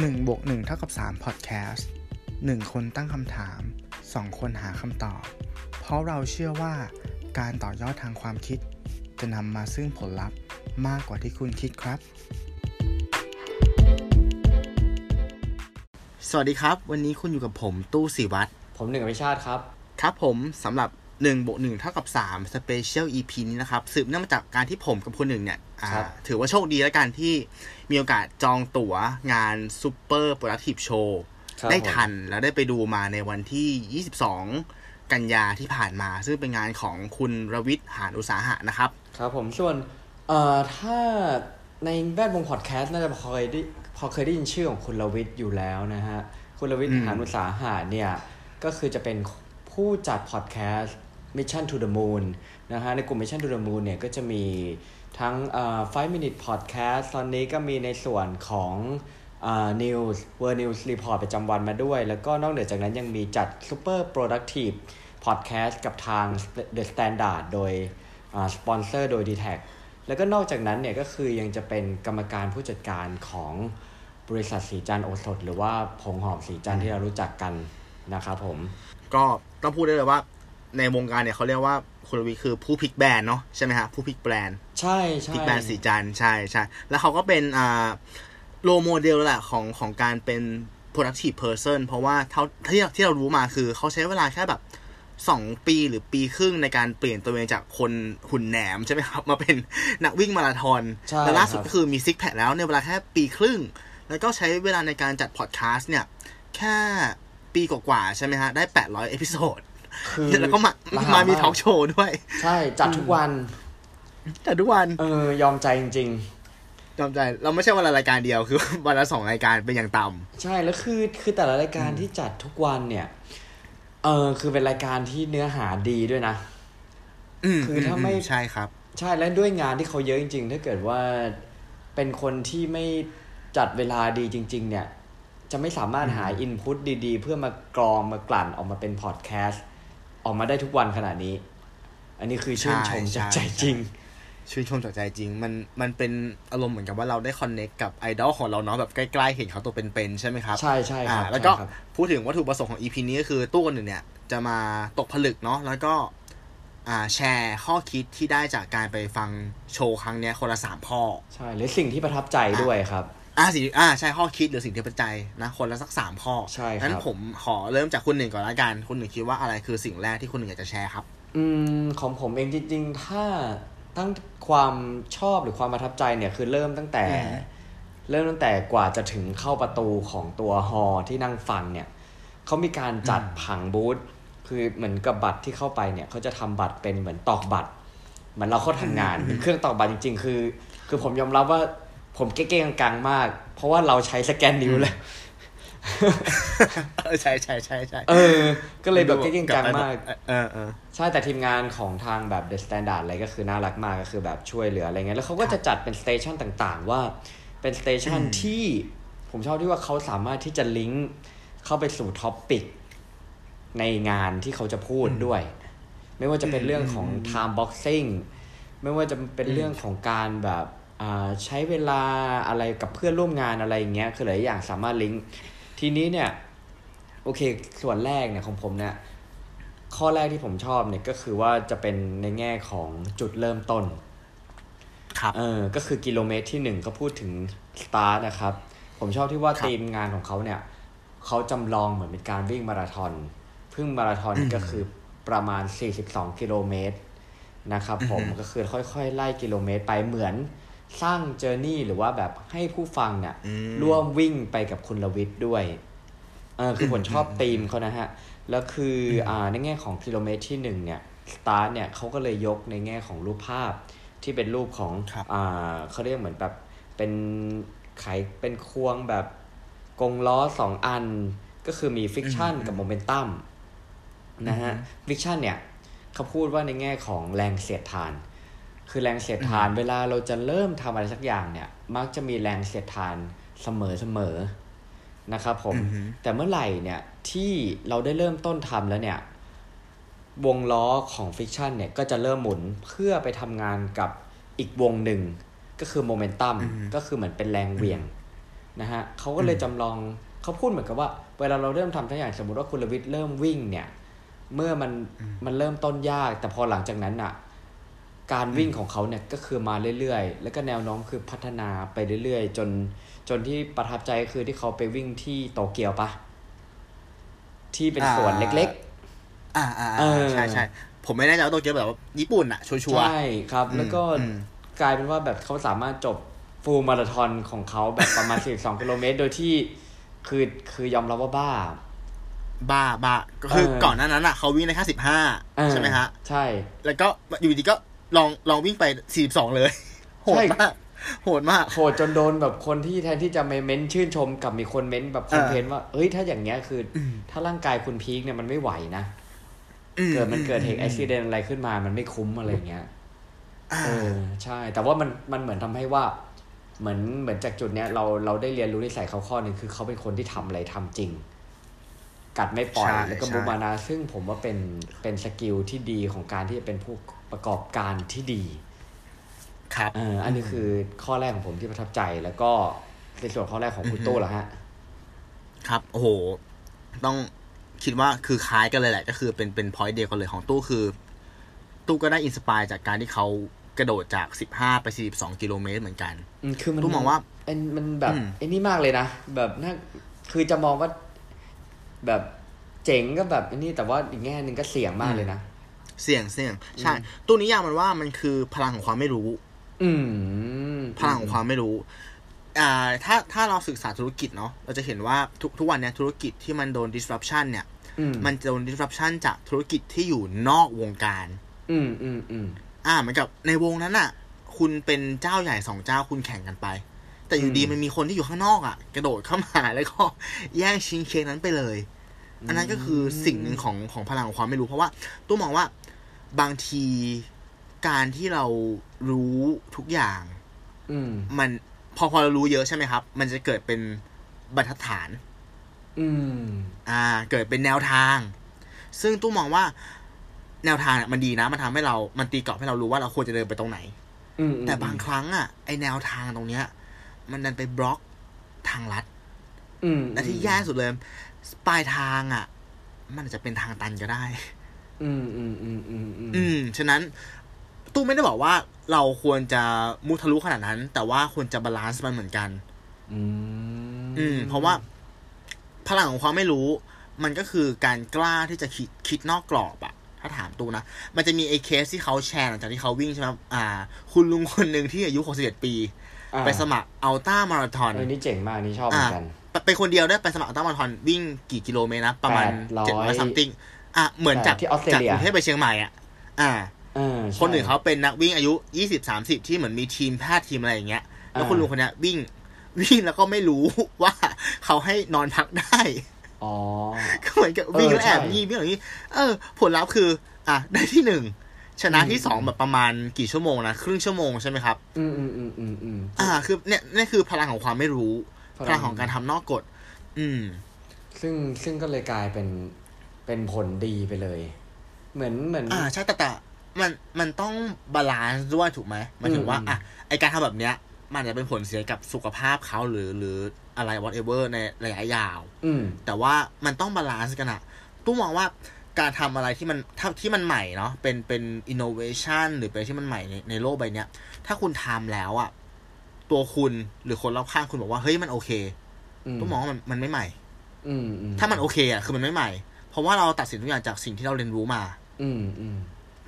1บวก1เท่ากับ3 Podcast 1 คนตั้งคำถาม 2 คนหาคำตอบ เพราะเราเชื่อว่าการต่อยอดทางความคิด จะนำมาซึ่งผลลัพธ์มากกว่าที่คุณคิดครับ สวัสดีครับ วันนี้คุณอยู่กับผมตู้สีวัตรผมหนึ่งอภิชาติครับ ครับผมสำหรับ 1บวก1เท่ากับ3 Special EP นี้นะครับ สืบเนื่องมาจากการที่ผมกับคุณหนึ่งเนี่ยอ่าครับถือว่าโชคดีแล้วกันที่มีโอกาสจองตั๋วงาน Super Productive Show ครับได้ผมทันแล้วได้ไปดูมาในวันที่ 22 กันยาที่ผ่านมา ซึ่งเป็นงานของคุณรวิทย์หานอุตสาหะนะครับ ครับผมส่วนเอ่อถ้าในแวดวงพอดแคสต์น่าจะพอเคยได้พอเคยได้ยินชื่อของคุณลวิทย์อยู่แล้วนะฮะ คุณลวิทย์อืมหานุสาหะเนี่ยก็คือจะเป็นผู้จัดพอดแคสต์ Mission to the Moon นะฮะในกลุ่ม Mission to the Moon เนี่ยก็จะมีทั้งเอ่อ5 minute podcast ตอนนี้ก็มีในส่วนของเอ่อ news world news report ประจำวันมาด้วย แล้วก็นอกเหนือจากนั้นยังมีจัด super productive podcast กับทาง The Standard โดยสปอนเซอร์โดย d t แทแล้วก็นอกจากนั้นเนี่ยก็คือยังจะเป็นกรรมการผู้จัดการของบริษัทสีจันโอสถ หรือว่าผงหอมสีจันที่เรารู้จักกันนะครับผม ก็ต้องพูดได้เลยว่า ในวงการเนี่ยเขาเรียกว่าคุณรวิทย์คือผู้พลิกแบรนด์เนาะใช่ไหมฮะผู้พลิกแบรนด์ใช่ใช่พลิกแบรนด์ศรีจันทร์ใช่ใช่แล้วเขาก็เป็นอ่า role model แหละของของการเป็น productive person เพราะว่าเท่าที่ที่เรารู้มาคือเขาใช้เวลาแค่แบบสองปีหรือปีครึ่งในการเปลี่ยนตัวเองจากคนหุ่นแหนมใช่ไหมครับ มาเป็นนักวิ่งมาราธอนใช่แล้วล่าสุดครับก็คือมี six pack แล้วในเวลาแค่ปีครึ่ง แล้วก็ใช้เวลาในการจัดพอดแคสต์เนี่ย แค่ปีกว่าๆใช่ไหมฮะ ได้ 800 episode คือแล้วก็มาระหมามีก talk show ด้วย ใช่จัดทุกวันแต่ทุกวัน เออยอมใจจริงจำใจเราไม่ใช่วันละรายการเดียวคือวันละสองรายการเป็นอย่างต่ำๆใช่แล้วคือคือแต่ละรายการที่จัดทุกวันเนี่ย เออคือเป็นรายการที่เนื้อหาดีด้วยนะอืมคือถ้าไม่ใช่ครับ ใช่และด้วยงานที่เขาเยอะจริง ๆ ถ้าเกิดว่าเป็นคนที่ไม่จัดเวลาดีจริง ๆ เนี่ย จะไม่สามารถหาอินพุตดี ๆ เพื่อมากรองมากลั่นออกมาเป็นพอดแคสต์ ออกมาได้ทุกวันขนาดนี้ อันนี้คือชื่นชมใช่จากใจใช่จริง ชื่นชมจากใจจริง มันมันเป็นอารมณ์เหมือนกับว่าเราได้คอนเน็กกับไอดอลของเราเนาะแบบใกล้ๆเห็นเขาตัวเป็นๆใช่ไหมครับ ใช่ใช่ครับอ่าแล้วก็ใช่ครับพูดถึงวัตถุประสงค์ของ EP นี้ก็คือตู้กันหนึ่งเนี่ยจะมาตกผลึกเนาะแล้วก็อ่าแชร์ข้อคิดที่ได้จากการไปฟังโชว์ครั้งเนี้ยคนละสามข้อ ใช่หรือสิ่งที่ประทับใจด้วยครับ อ่าสิอ่าใช่ข้อคิดหรือสิ่งที่ประจัยนะคนละสักสามข้อใช่ครับงั้นผมขอเริ่มจากคุณหนึ่งก่อนละกันคุณหนึ่งคิดว่าอะไรคือสิ่งแรกที่คุณหนึ่งอยากจะแชร์ครับ อืมของผมเองจริง ๆ ถ้าตั้งความชอบหรือความประทับใจเนี่ยคือเริ่มตั้งแต่อืมเริ่มตั้งแต่กว่าจะถึงเข้าประตูของตัวฮอลล์ที่นั่งฟังเนี่ยเขามีการจัดผังบูธคือเหมือนกับบัตรที่เข้าไปเนี่ยเขาจะทำบัตรเป็นเหมือนตอกบัตรเหมือนเราเข้าทำงานเป็นเครื่องตอกบัตรจริง ๆ คือ คือผมยอมรับว่า ผมเก้ๆกังๆมาก เพราะว่าเราใช้สแกนนิ้วเลยเออใช่ใช่ใช่ใช่เออ ก็เลยแบบเก้ๆกังๆมากเออเออใช่แต่ทีมงานของทางแบบ The Standard อะไรก็คือน่ารักมากก็คือแบบช่วยเหลืออะไรเงี้ยแล้วเขาก็จะจัดเป็น station ต่างๆ ว่าเป็น station อืมที่ผมชอบที่ว่าเขาสามารถที่จะลิงก์เข้าไปสู่ topicในงานที่เขาจะพูดด้วย ไม่ว่าจะเป็นเรื่องของ time boxing ไม่ว่าจะเป็นเรื่องของการแบบอ่า ใช้เวลาอะไรกับเพื่อนร่วมงานอะไรอย่างเงี้ยคือหลายอย่างสามารถลิงก์ทีนี้เนี่ยโอเคส่วนแรกเนี่ยของผมเนี่ยข้อแรกที่ผมชอบเนี่ยก็คือว่าจะเป็นในแง่ของจุดเริ่มต้นครับเออก็คือกิโลเมตรที่หนึ่งก็พูดถึงสตาร์ทนะครับ ผมชอบที่ว่าครับทีมงานของเขาเนี่ยเขาจำลองเหมือนเป็นการวิ่งมาราธอนซึ่งมาราธอนก็คือประมาณ 42 กิโลเมตรนะครับผมก็คือค่อยๆ ไล่กิโลเมตรไปเหมือน สร้าง journey หรือว่าแบบให้ผู้ฟังเนี่ยอืมร่วมวิ่งไปกับคุณรวิทย์ด้วยเออคือผมชอบธีมเขานะฮะ แล้วคืออ่าในแง่ของกิโลเมตรที่หนึ่งเนี่ยสตาร์ทเนี่ยเขาก็เลยยกในแง่ของรูปภาพที่เป็นรูปของครับอ่าเขาเรียกเหมือนแบบเป็นไขเป็นควงแบบกงล้อสองอัน ก็คือมี friction กับโมเมนตัมนะฮะ friction เนี่ยเขาพูดว่าในแง่ของแรงเสียดทาน คือแรงเสียดทาน เวลาเราจะเริ่มทำอะไรสักอย่างเนี่ย มักจะมีแรงเสียดทานเสมอเสมอนะครับผมอือฮึแต่เมื่อไหร่เนี่ยที่เราได้เริ่มต้นทำแล้วเนี่ย วงล้อของฟิกชันเนี่ยก็จะเริ่มหมุนเพื่อไปทำงานกับอีกวงหนึ่ง ก็คือโมเมนตัมก็คือเหมือนเป็นแรงเหวี่ยงนะฮะเขาก็เลยจำลองเขาพูดเหมือนกับว่า เวลาเราเริ่มทำทั้งอย่างสมมติว่าคุณลวิทย์เริ่มวิ่งเนี่ย เมื่อมันมันเริ่มต้นยาก แต่พอหลังจากนั้นอะ การวิ่งของเขาเนี่ยก็คือมาเรื่อยๆ แล้วก็แนวโน้มคือพัฒนาไปเรื่อยๆ จนจนที่ประทับใจคือที่เขาไปวิ่งที่โตเกียวปะที่เป็นสวนเล็กอ่าอ่าเออใช่ใช่ผมไม่แน่ใจว่าโตเกียวแบบว่าญี่ปุ่นอะชัวๆร์ใช่ครับอืมแล้วก็อืมกลายเป็นว่าแบบเขาสามารถจบฟูลมาราธอนของเขาแบบประมาณ42กิโลเมตร โดยที่คือคือยอมรับว่าบ้า บ้าบ้าก็คือเออก่อนหน้านั้นอะเขาวิ่งได้แค่สิบห้าเออใช่ไหมฮะ ใช่ แล้วก็อยู่ดีก็ ลองลองวิ่งไปสี่สองเลย โหดใช่มากโหดมากโหดจนโดนแบบคนที่แทนที่จะมาเม้นชื่นชมกับมีคนเม้นแบบคอมเพลนว่าเฮ้ยถ้าอย่างเงี้ยคืออถ้าร่างกายคุณพีคเนี่ยมันไม่ไหวนะเกิดมันเกิดเหตุอุบิเหตุอะไรขึ้นมา มันไม่คุ้มอะไรเงี้ยอ่าเออใช่ แต่ว่ามันมันเหมือนทำให้ว่า เหมือนเหมือนจากจุดเนี้ยเราเราได้เรียนรู้นิสัยเขาข้อหนึ่งคือเขาเป็นคนที่ทำอะไรทำจริง กัดไม่ปล่อยใช่แล้วก็ใช่มูมานาซึ่งผมว่าเป็นเป็นสกิลที่ดีของการที่จะเป็นผู้ประกอบการที่ดี ครับเอออันนี้คือข้อแรกของผมที่ประทับใจแล้วก็ในส่วนข้อแรกของคุณตู้เหรอฮะ ครับ โอ้โห ต้องคิดว่าคือคล้ายกันเลยแหละ ก็คือเป็นเป็นพอยต์เดียวกันเลยของตู้คือ ตู้ก็ได้อินสปายจากการที่เขากระโดดจากสิบห้าไปสี่สิบสองกิโลเมตรเหมือนกันอืมคือมันตู้มองว่าเอ็นมันแบบอืมไอ้นี่มากเลยนะ แบบน่าคือจะมองว่า แบบเจ๋งก็แบบไอ้นี่แต่ว่าอีกแง่หนึ่งก็เสี่ยงมากเลยนะ เสี่ยงเสี่ยงใช่ตู้นิยามมันว่ามันคือพลังของความไม่รู้ อืมพลังของความไม่รู้อ่าถ้าถ้าเราศึกษาธุรกิจเนาะเราจะเห็นว่าทุกทุกวันเนี้ยธุรกิจที่มันโดน disruption เนี่ยอืมมันจะโดน disruption จากธุรกิจที่อยู่นอกวงการ อืมอืมอืมอ่าเหมือนกับในวงนั้นอะคุณเป็นเจ้าใหญ่สองเจ้าคุณแข่งกันไป แต่อยู่ดีอืมมันมีคนที่อยู่ข้างนอกอะ กระโดดเข้ามาแล้วก็แย่งชิงเค้กนั้นไปเลย อันนั้นก็คือสิ่งหนึ่งของของพลังของความไม่รู้ เพราะว่าตู้มองว่าบางทีการที่เรารู้ทุกอย่าง อืมมันพอพอเรารู้เยอะใช่ไหมครับ มันจะเกิดเป็นบรรทัดฐาน อืม อ่า เกิดเป็นแนวทาง ซึ่งตู้มองว่าแนวทางเนี่ยมันดีนะ มันทำให้เรา มันตีกรอบให้เรารู้ว่าเราควรจะเดินไปตรงไหนอืมแต่บางครั้งอะ ไอแนวทางตรงเนี้ย มันดันไปบล็อกทางลัดอืมและที่แย่สุดเลย ปลายทางอะ มันอาจจะเป็นทางตันก็ได้อืมอืมอืมอืมอืมอืมฉะนั้น ตู้ไม่ได้บอกว่าเราควรจะมุทะลุขนาดนั้น แต่ว่าควรจะ balance มันเหมือนกัน อืมอืม เพราะว่าพลังของความไม่รู้ มันก็คือการกล้าที่จะคิดคิดนอกกรอบอะถ้าถามตูนะ มันจะมีไอ้เคสที่เขาแชร์หลังจากที่เขาวิ่งใช่ไหมอ่า คุณลุงคนหนึ่งที่อายุ61ปีอ่า ไปสมัคร ultra marathon เออนี่เจ๋งมากนี่ชอบเหมือนกันเป็นคนเดียวได้ไปสมัครอัลต้ามาราธอนวิ่งกี่กิโลเมตรนะประมาณ800เจ็ดร้อยซัมติงอะเหมือนจากที่ออสเตรจากเลียกรุงเทพไปเชียงใหม่อะอ่าเออใช่คนอื่นเขาเป็นนักวิ่งอายุยี่สิบสามสิบที่เหมือนมีทีมแพทย์ทีมอะไรอย่างเงี้ย แล้วอ่าคุณลุงคนเนี้ยวิ่งวิ่งแล้วก็ไม่รู้ว่าเขาให้นอนพักได้อ๋อก็เหมือนกับวิ่งเออแล้วแอบใช่วิ่งวิ่งอย่างนี้ เออ ผลลัพธ์คือ อะได้ที่หนึ่ง ชนะที่อืมสองแบบประมาณกี่ชั่วโมงนะครึ่งชั่วโมงใช่ไหมครับ อืมอืมอืมอืมอืมอ่า คือเนี่ยนี่คือพลังของความไม่รู้ พลังพลังของการทำนอกกฎ อืม ซึ่งซึ่งก็เลยกลายเป็นเป็นผลดีไปเลย เหมือนเหมือน อ่าใช่แต่แต่มันมันต้อง balance ด้วยถูกไหมหมายถึงว่าอืมอะไอการทำแบบเนี้ย มันจะเป็นผลเสียกับสุขภาพเขาหรือหรืออะไร whatever ในระยะยาว อืมแต่ว่ามันต้อง balance กันอะตู้มองว่า การทำอะไรที่มันถ้าที่มันใหม่เนาะเป็นเป็นอินโนเวชันหรือเป็นที่มันใหม่ในในโลกใบเนี้ย ถ้าคุณทำแล้วอะตัวคุณหรือคนรอบข้างคุณบอกว่าเฮ้ยมันโอเคอืมตู้มองว่ามันมันไม่ใหม่ อืมอืมถ้ามันโอเคอะคือมันไม่ใหม่ เพราะว่าเราตัดสินทุกอย่างจากสิ่งที่เราเรียนรู้มา อืมอืม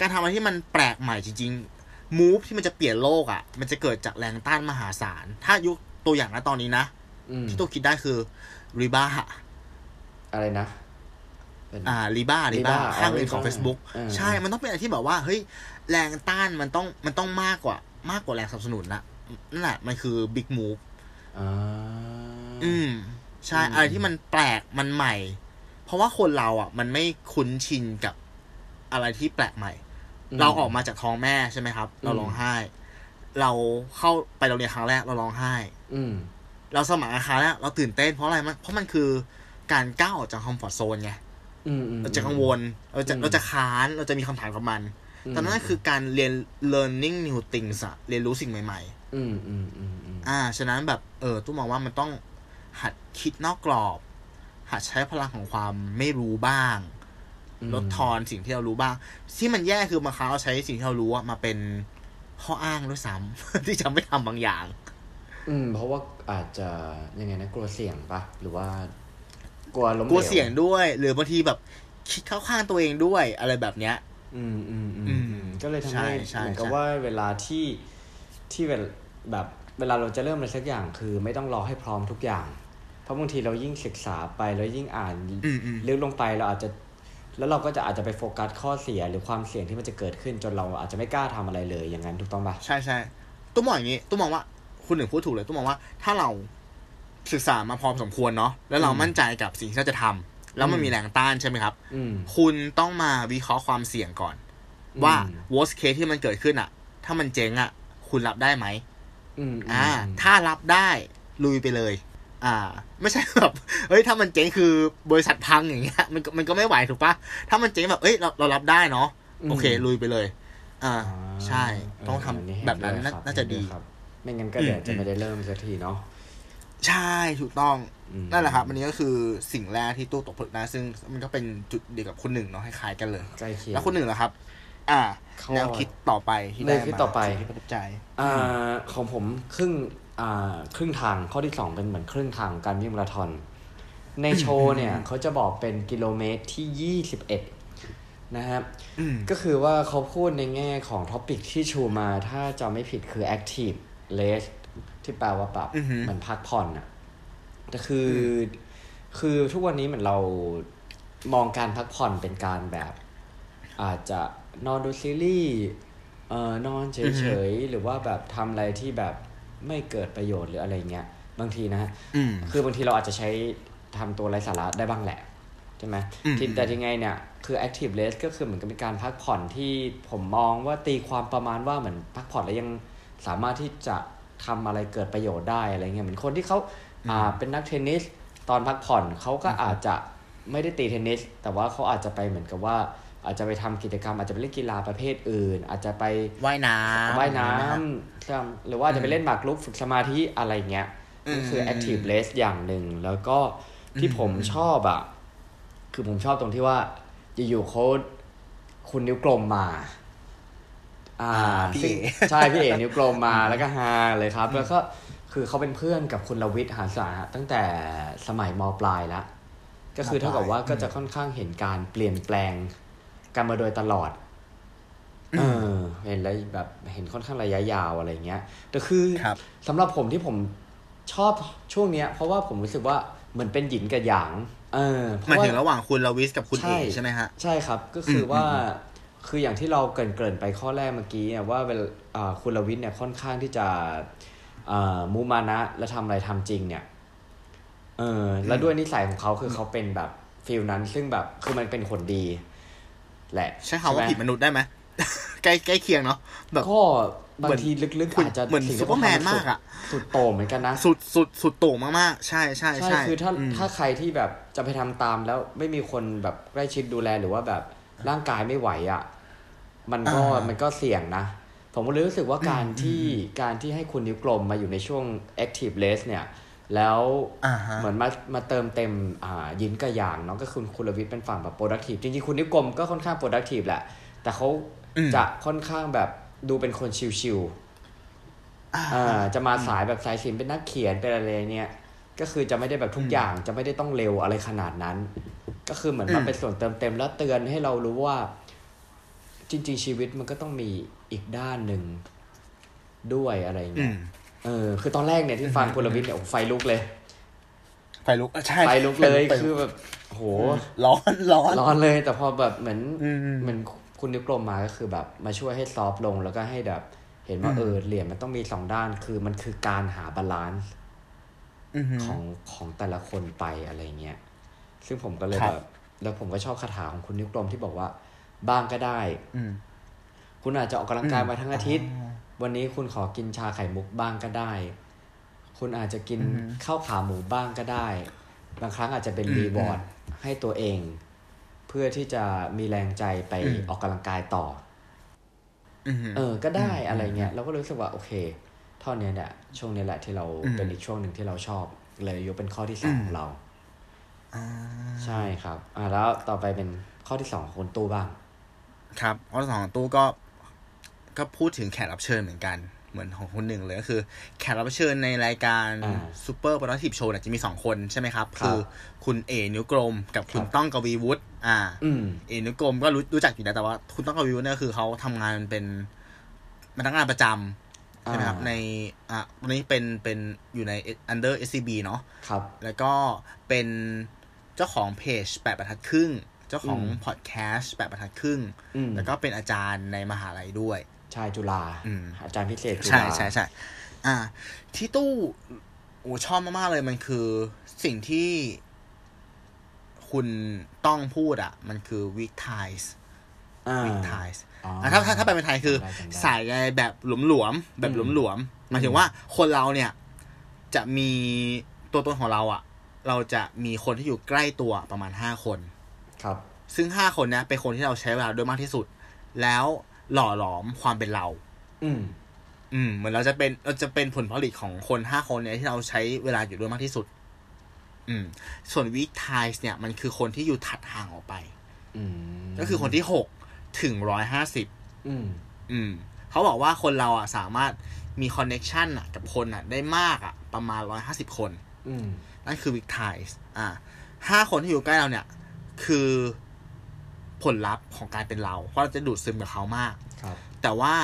การทำอะไรที่มันแปลกใหม่จริงๆมูฟที่มันจะเปลี่ยนโลกอะมันจะเกิดจากแรงต้านมหาศาล ถ้ายุคตัวอย่างนะตอนนี้นะอืมที่ตู้คิดได้คือรีบ้าอะไรนะเป็น อ่ารีบ้ารีบ้า Riba ห้างเงินของ Riba Facebook เออใช่มันต้องเป็นอะไรที่แบบว่าเฮ้ยแรงต้านมันต้องมันต้องมากกว่ามากกว่าแรงสนับสนุนนะนั่นแหละมันคือบิ๊กมูฟอ่าอืม ใช่อืมอะไรที่มันแปลกมันใหม่ เพราะว่าคนเราอะ มันไม่คุ้นชินกับอะไรที่แปลกใหม่ เราออกมาจากท้องแม่ใช่ไหมครับ เราร้องไห้ เราเข้าไปโรงเรียนครั้งแรกเราร้องไห้ อืมเราสมัครอาคารแรกเราตื่นเต้นเพราะอะไรมันเพราะมันคือการก้าวออกจากคอมฟอร์ทโซนไงอืมอืม เราจะกังวล เราจะอืมเราจะค้านเราจะมีคำถามกับมันแต่นั่นคือการเรียน learning new things อะเรียนรู้สิ่งใหม่อืมอืมอืมอืมๆอ่า ฉะนั้นแบบเออตู้มองว่ามันต้องหัดคิดนอกกรอบ หัดใช้พลังของความไม่รู้บ้างอืมลดทอนสิ่งที่เรารู้บ้าง ที่มันแย่คือบางครั้งเราใช้สิ่งที่เรารู้อะมาเป็นข้ออ้างด้วยซ้ำที่จะไม่ทำบางอย่าง อืม เพราะว่าอาจจะยังไงนะกลัวเสี่ยงปะหรือว่า กลัวล้มหกลัวเสี่ยงด้วย หรือบางทีแบบคิดเข้าข้างตัวเองด้วยอะไรแบบเนี้ย อืมอืมอืมอือืมมก็เลยทำใช่ให้ใช่เหมือนกับใช่ว่าเวลาที่ที่เวลแบบเวลาเราจะเริ่มอะไรสักอย่างคือไม่ต้องรอให้พร้อมทุกอย่าง เพราะบางทีเรายิ่งศึกษาไปแล้วยิ่งอ่านอืมอืมลึกลงไปเราอาจจะ แล้วเราก็จะอาจจะไปโฟกัสข้อเสียหรือความเสี่ยงที่มันจะเกิดขึ้นจนเราอาจจะไม่กล้าทำอะไรเลยอย่างนั้นถูกต้องปะใช่ใช่ตุ้มมองอย่างนี้ตุ้มมองว่า คุณหนึ่งพูดถูกเลยตุ้มมองว่าถ้าเรา ศึกษามาพอสมควรเนาะแล้วเรามั่นใจกับสิ่งที่เราจะทำแล้วมันมีแรงต้านใช่ไหมครับอืมคุณต้องมาวิเคราะห์ความเสี่ยงก่อน ว่าอืม worst case ที่มันเกิดขึ้นอะถ้ามันเจ๊งอะคุณรับได้ไหมอืมอ่า ถ้ารับได้ลุยไปเลย อ่า ไม่ใช่แบบเฮ้ยถ้ามันเจ๊งคือบริษัทพังอย่างเงี้ยมันก็มันก็ไม่ไหวถูกปะถ้ามันเจ๊งแบบเอ้ยเราเรารับได้เนาะโอเค ลุยไปเลย อ่าอ่าใช่ ต้องทำเเห็แบบนั้นด้วยน่าครับน่าจะดีเห็นวยครับไม่งั้นก็เดี๋ยวอืมจะไม่ได้เริ่มสักทีเนาะ ใช่ถูกต้องอืมนั่นแหละครับอันนี้ก็คือสิ่งแรกที่ตู้ตกผลึกนะซึ่งมันก็เป็นจุดเดียวกับคุณหนึ่งเนาะคล้ายๆกันเลยใกล้เคียงแล้วคุณหนึ่งล่ะครับ อ่าข้อแนวคิดต่อไปที่ได้แนวคิดมาต่อไปสิ่งที่ประทับใจ อ่าของผมครึ่งอ่าครึ่งทางข้อที่สองเป็นเหมือนครึ่งทางการวิ่งมาราธอนในโชว์เนี่ยเขาจะบอกเป็นกิโลเมตรที่ยี่สิบเอ็ดนะครับอืมก็คือว่าเขาพูดในแง่ของท็อปิกที่ชูมาถ้าจำไม่ผิดคือ active rest ที่แปลว่าแบบอือหือเหมือนพักผ่อนอะแต่คืออคือทุกวันนี้เหมือนเรามองการพักผ่อนเป็นการแบบ อาจจะนอนดูซีรีส์เอ่อนอนเฉยๆ หรือว่าแบบทำอะไรที่แบบไม่เกิดประโยชน์หรืออะไรเงี้ยบางทีนะฮะอืมคือบางทีเราอาจจะใช้ทำตัวไร้สาระได้บ้างแหละใช่ไหมอืมที่แต่ยังไงเนี่ยคือ active rest ก็คือเหมือนกับเป็นการพักผ่อนที่ผมมองว่าตีความประมาณว่าเหมือนพักผ่อนแล้วยังสามารถที่จะ ทำอะไรเกิดประโยชน์ได้อะไรเงี้ยเหมือนคนที่เขาอ่าเป็นนักเทนนิสตอนพักผ่อนเขาก็อาจจะไม่ได้ตีเทนนิสแต่ว่าเขาอาจจะไปเหมือนกับว่า อาจจะไปทำกิจกรรม อาจจะไปเล่นกีฬาประเภทอื่น อาจจะไปว่ายน้ำว่ายน้อะไรไหมฮะำครับหรือว่าจะไปเล่นหมากรุกฝึกสมาธิอะไรเงี้ยอืมนั่นคือ active rest อย่างหนึ่งแล้วก็ที่ผมชอบอะคือผมชอบตรงที่ว่าอยู่ๆเขาคุณนิ้วกลมมา อ่าอ่าพี่ซึ่งเอ๋ใช่พี่เอ๋นิ้วกลมมาแล้วก็ฮาเลยครับ แล้วก็คือเขาเป็นเพื่อนกับคุณลวิทย์หาสาตั้งแต่สมัยมปลายแล้วก็คือเท่ากับว่าก็จะค่อนข้างเห็นการเปลี่ยนแปลงกันมาโดยตลอดเออเห็นแล้วแบบเห็นค่อนข้างระยะยาวอะไรเงี้ยแต่คือครับสำหรับผมที่ผมชอบช่วงเนี้ย เพราะว่าผมรู้สึกว่าเหมือนเป็นหยินกับหยาง เออเพหมายราะว่าถึงระหว่างคุณลาวิสกับคุณใช่เอใช่ไหมฮะ ใช่ครับ ก็คืออมว่าอืม คืออย่างที่เราเกรินเกรินๆไปข้อแรกเมื่อกี้เนี่ยว่าเวลาอ่าคุณลวิทย์เนี่ยค่อนข้างที่จะอ่ามุมานะและทำอะไรทำจริงเนี่ยเออแล้วด้วยนิสัยของเขาคือเขาเป็นแบบฟิลนั้น ซึ่งแบบคือมันเป็นคนดี แหละใช้คำว่าไหมผิดมนุษย์ได้ไหมใกล้ใกล้เคียงเนาะแบบก็บางทีลึกๆคุณอาจจะเหมือนสิ่งซูที่เปอร์แมนขทำมากอะสุดสุดโต่งเหมือนกันนะ สุดสุดสุดโต่งมากๆ ใช่ใช่ใช่ใช่คือถ้ามถ้าใครที่แบบจะไปทำตามแล้วไม่มีคนแบบใกล้ชิดดูแลหรือว่าแบบ ร่างกายไม่ไหวอะ มันก็อ่ามัมันก็เสี่ยงนะ ผมก็เลยรู้สึกว่าการที่การที่ให้คุณนิ้วกลมมาอยู่ในช่วง active race เนี่ย แล้วอ่าฮะเหมือนมามาเติมเต็มอ่ายินกับหยางเนาะก็คือคุณลวิทย์เป็นฝั่งแบบ productive จริงๆคุณนิ้วกลมก็ค่อนข้าง productive แหละ แต่เขาอืมจะค่อนข้างแบบดูเป็นคนชิวๆอ่าอ่าจะมาสายแบบสายศิลป์เป็นนักเขียนเป็นอะไรเนี่ย ก็คือจะไม่ได้แบบทุกอย่างจะไม่ได้ต้องเร็วอะไรขนาดนั้น ก็คือเหมือนอืมมาเป็นส่วนเติมเต็มแล้วเตือนให้เรารู้ว่า จริง ๆ ชีวิตมันก็ต้องมีอีกด้านหนึ่งด้วยอะไรอืเงี้ยมเออ คือตอนแรกเนี่ยที่ฟังคุณลวิทย์เนี่ยโอ้โหไฟลุกเลย ไฟลุกอะใช่ไฟลุกเลยไฟคือแบบโห ร้อนร้อนร้อนเลย แต่พอแบบเหมือนอืมเหมือนคุณนิ้วกลมมาก็คือแบบ มาช่วยให้ soft ลงแล้วก็ให้แบบเห็นว่าอืมเออเหรียญมันต้องมีสองด้านคือมันคือการหา balance อืมของของแต่ละคนไปอะไรเงี้ย ซึ่งผมก็เลยครับแบบแล้วผมก็ชอบคาถาของคุณนิ้วกลมที่บอกว่า บ้างก็ได้ อืมคุณอาจจะออกกำลังกายมาทั้งอาทิตย์อ๋อวันนี้คุณขอกินชาไข่มุกบ้างก็ได้ คุณอาจจะกินอือฮึข้าวขาหมูบ้างก็ได้ บางครั้งอาจจะเป็นอืมรีวอร์ดให้ตัวเอง เพื่อที่จะมีแรงใจไปอืมออกกำลังกายต่ออืมเออ ก็ได้อะไรเงี้ยเราก็รู้สึกว่าโอเค เท่านี้แหละช่วงนี้แหละที่เราอืมเป็นอีกช่วงหนึ่งที่เราชอบ เลยยกเป็นข้อที่สองของเรา ใช่ครับ อ่าแล้วต่อไปเป็นข้อที่สองของคนตู้บ้าง ครับข้อที่สองของตู้ก็ก็พูดถึงแขกรับเชิญเหมือนกันเหมือนของคนหนึ่งเลยก็คือ แขกรับเชิญในรายการอ่า Super Productive Show เนี่ยจะมีสองคนใช่ไหมครับครับคือคุณเอ๋นิ้วกลมกับคุณครับต้องกวีวุฒิอ่าอืมเอ๋นิ้วกลมก็รู้รู้จักอยู่แล้วแต่ว่า คุณต้องกวีวุฒิเนี่ยคือเขาทำงานเป็นพนักงานประจำใช่ไหมครับอ่าในอะตอนนี้เป็นเป็นอยู่ใน under SCB เนาะครับ แล้วก็เป็น เจ้าของเพจแปดบรรทัดครึ่ง เจ้าของอืมพอดแคสต์แปดบรรทัดครึ่งอืมแล้วก็เป็นอาจารย์ในมหาลัยด้วยชายจุฬาอืมอาจารย์พิเศษจุใช่ฬาใช่ใช่อ่า ที่ตู้โอ้ชอบมาก ๆ เลยมันคือสิ่งที่คุณต้องพูดอะ มันคือ weak ties อ่า weak ties อ๋ออะถ้าถ้าถ้าแปลเป็นไทยคือจำได้จำได้สายใยแบบหลวมๆแบบอืมหลวมๆหมายถึงว่าคนเราเนี่ย จะมีตัวตนของเราอะ เราจะมีคนที่อยู่ใกล้ตัวประมาณห้าคน ครับ ซึ่งห้าคนเนี้ยเป็นคนที่เราใช้เวลาด้วยมากที่สุด แล้วหล่อหลอมความเป็นเรา อืม อืม เหมือนเราจะเป็นเราจะเป็นผลผลิตของคนห้าคนเนี่ยที่เราใช้เวลาอยู่ด้วยมากที่สุด อืม ส่วนวิกไทส์เนี่ยมันคือคนที่อยู่ถัดห่างออกไป อืม ก็คือคนที่หกถึงร้อยห้าสิบ อืม อืม เขาบอกว่าคนเราอะสามารถมี connection อะกับคนอะได้มากอะ ประมาณร้อยห้าสิบคน อืม นั่นคือ weak ties อ่าห้าคนที่อยู่ใกล้เราเนี่ย คือผลลัพธ์ของการเป็นเรา เพราะเราจะดูดซึมกับเขามากครับแต่ว่า